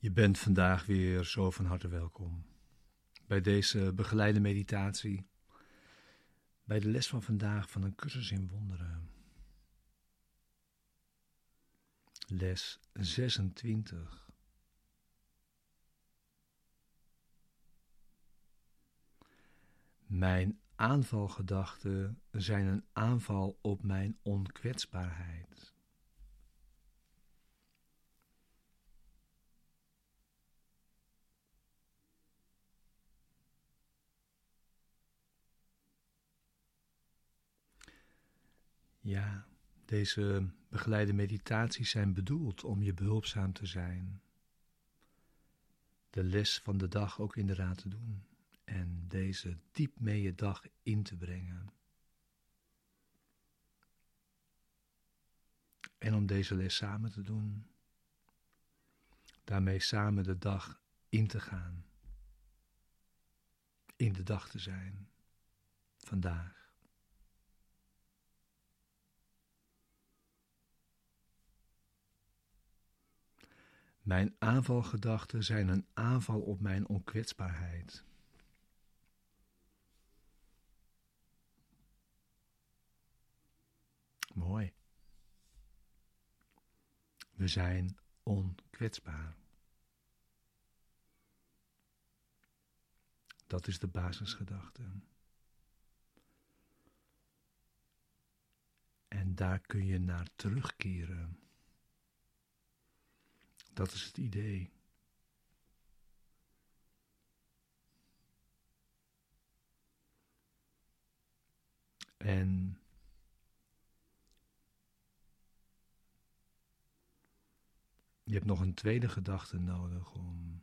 Je bent vandaag weer zo van harte welkom bij deze begeleide meditatie, bij de les van vandaag van een cursus in wonderen. Les 26. Mijn aanvalgedachten zijn een aanval op mijn onkwetsbaarheid. Ja, deze begeleide meditaties zijn bedoeld om je behulpzaam te zijn. De les van de dag ook inderdaad te doen en deze diep mee je dag in te brengen. En om deze les samen te doen, daarmee samen de dag in te gaan, in de dag te zijn, vandaag. Mijn aanvalgedachten zijn een aanval op mijn onkwetsbaarheid. Mooi. We zijn onkwetsbaar. Dat is de basisgedachte. En daar kun je naar terugkeren. Dat is het idee. En je hebt nog een tweede gedachte nodig om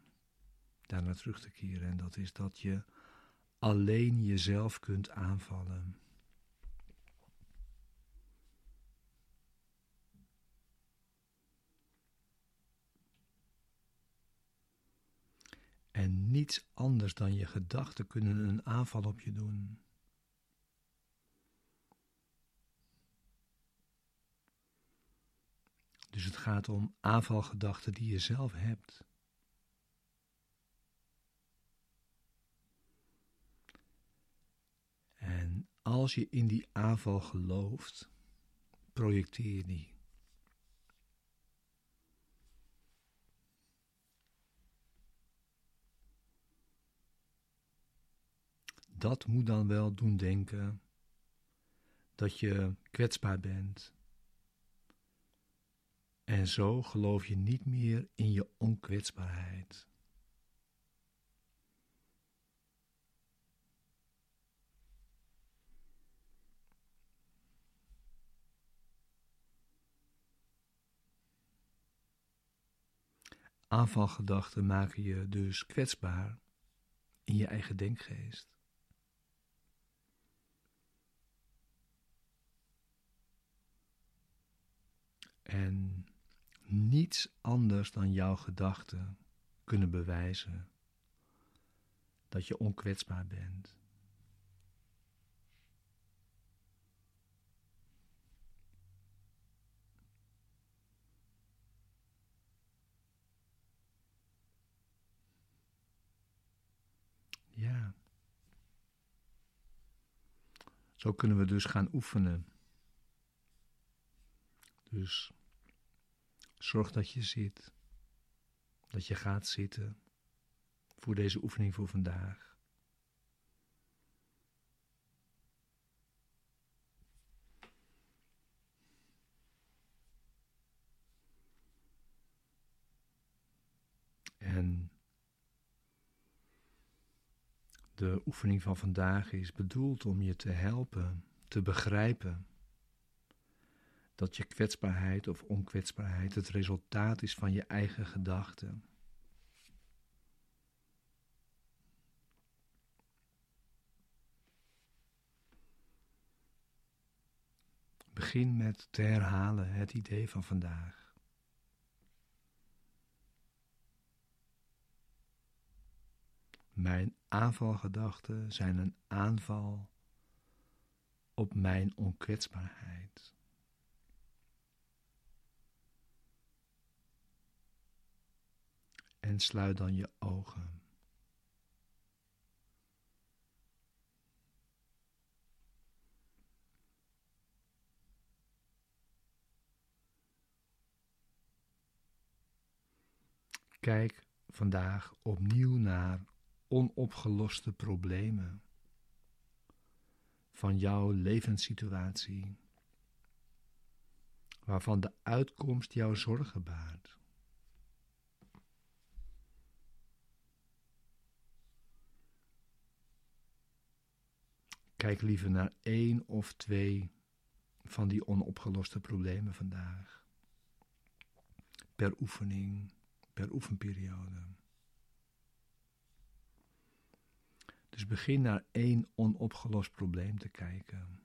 daar naar terug te keren. En dat is dat je alleen jezelf kunt aanvallen. En niets anders dan je gedachten kunnen een aanval op je doen. Dus het gaat om aanvalgedachten die je zelf hebt. En als je in die aanval gelooft, projecteer je die. Dat moet dan wel doen denken dat je kwetsbaar bent. En zo geloof je niet meer in je onkwetsbaarheid. Aanvalgedachten maken je dus kwetsbaar in je eigen denkgeest. En niets anders dan jouw gedachten kunnen bewijzen dat je onkwetsbaar bent. Ja. Zo kunnen we dus gaan oefenen. Dus zorg dat je zit, dat je gaat zitten voor deze oefening voor vandaag. En de oefening van vandaag is bedoeld om je te helpen te begrijpen dat je kwetsbaarheid of onkwetsbaarheid het resultaat is van je eigen gedachten. Begin met te herhalen het idee van vandaag. Mijn aanvalgedachten zijn een aanval op mijn onkwetsbaarheid. En sluit dan je ogen. Kijk vandaag opnieuw naar onopgeloste problemen van jouw levenssituatie, waarvan de uitkomst jouw zorgen baart. Kijk liever naar één of twee van die onopgeloste problemen vandaag. Per oefening, per oefenperiode. Dus begin naar één onopgelost probleem te kijken.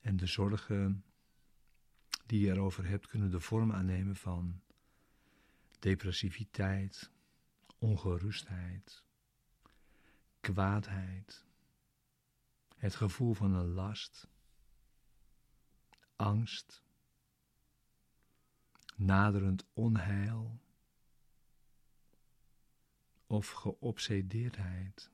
En de zorgen die je erover hebt kunnen de vorm aannemen van depressiviteit, ongerustheid, kwaadheid, het gevoel van een last, angst, naderend onheil of geobsedeerdheid.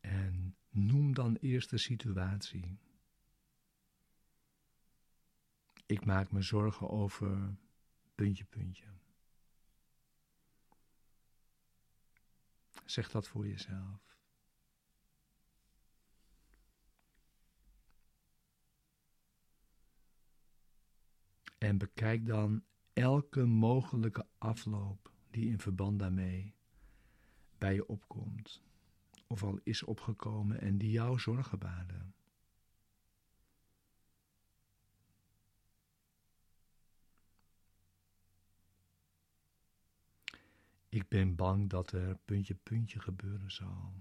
En dan eerst de situatie. Ik maak me zorgen over puntje, puntje. Zeg dat voor jezelf. En bekijk dan elke mogelijke afloop die in verband daarmee bij je opkomt, of al is opgekomen en die jou zorgen baden. Ik ben bang dat er puntje puntje gebeuren zal.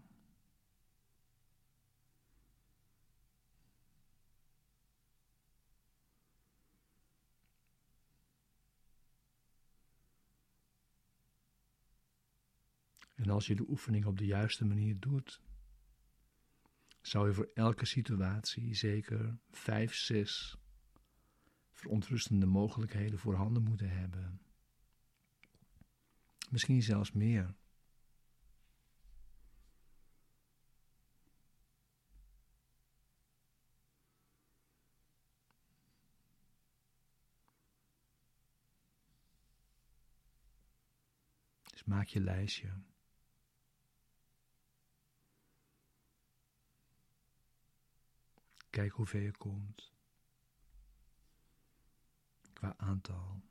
En als je de oefening op de juiste manier doet, zou je voor elke situatie zeker vijf, zes verontrustende mogelijkheden voorhanden moeten hebben. Misschien zelfs meer. Dus maak je lijstje. Kijk hoe ver je komt. Qua aantal.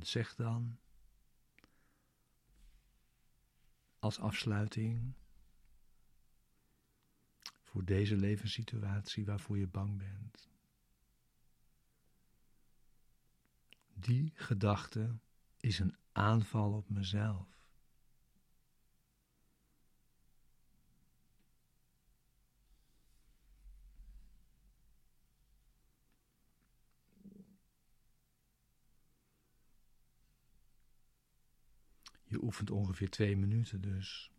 zeg dan als afsluiting voor deze levenssituatie waarvoor je bang bent. Die gedachte is een aanval op mezelf. Je oefent ongeveer twee minuten, dus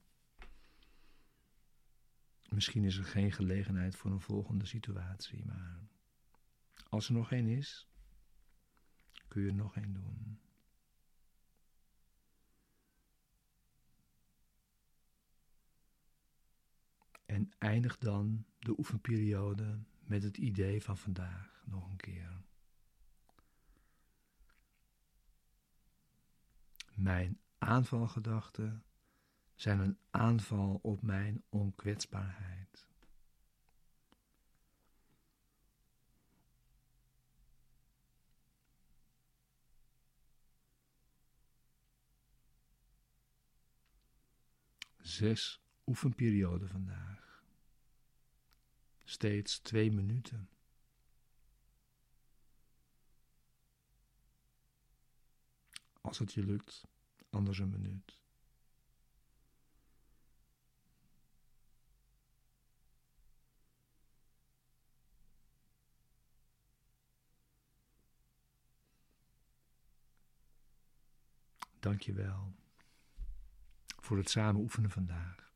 misschien is er geen gelegenheid voor een volgende situatie, maar als er nog één is, kun je er nog één doen. En eindig dan de oefenperiode met het idee van vandaag nog een keer. Mijn aanvalgedachten zijn een aanval op mijn onkwetsbaarheid. Zes oefenperioden vandaag. steeds twee minuten. Als het je lukt, anders een minuut. Dank je wel voor het samen oefenen vandaag.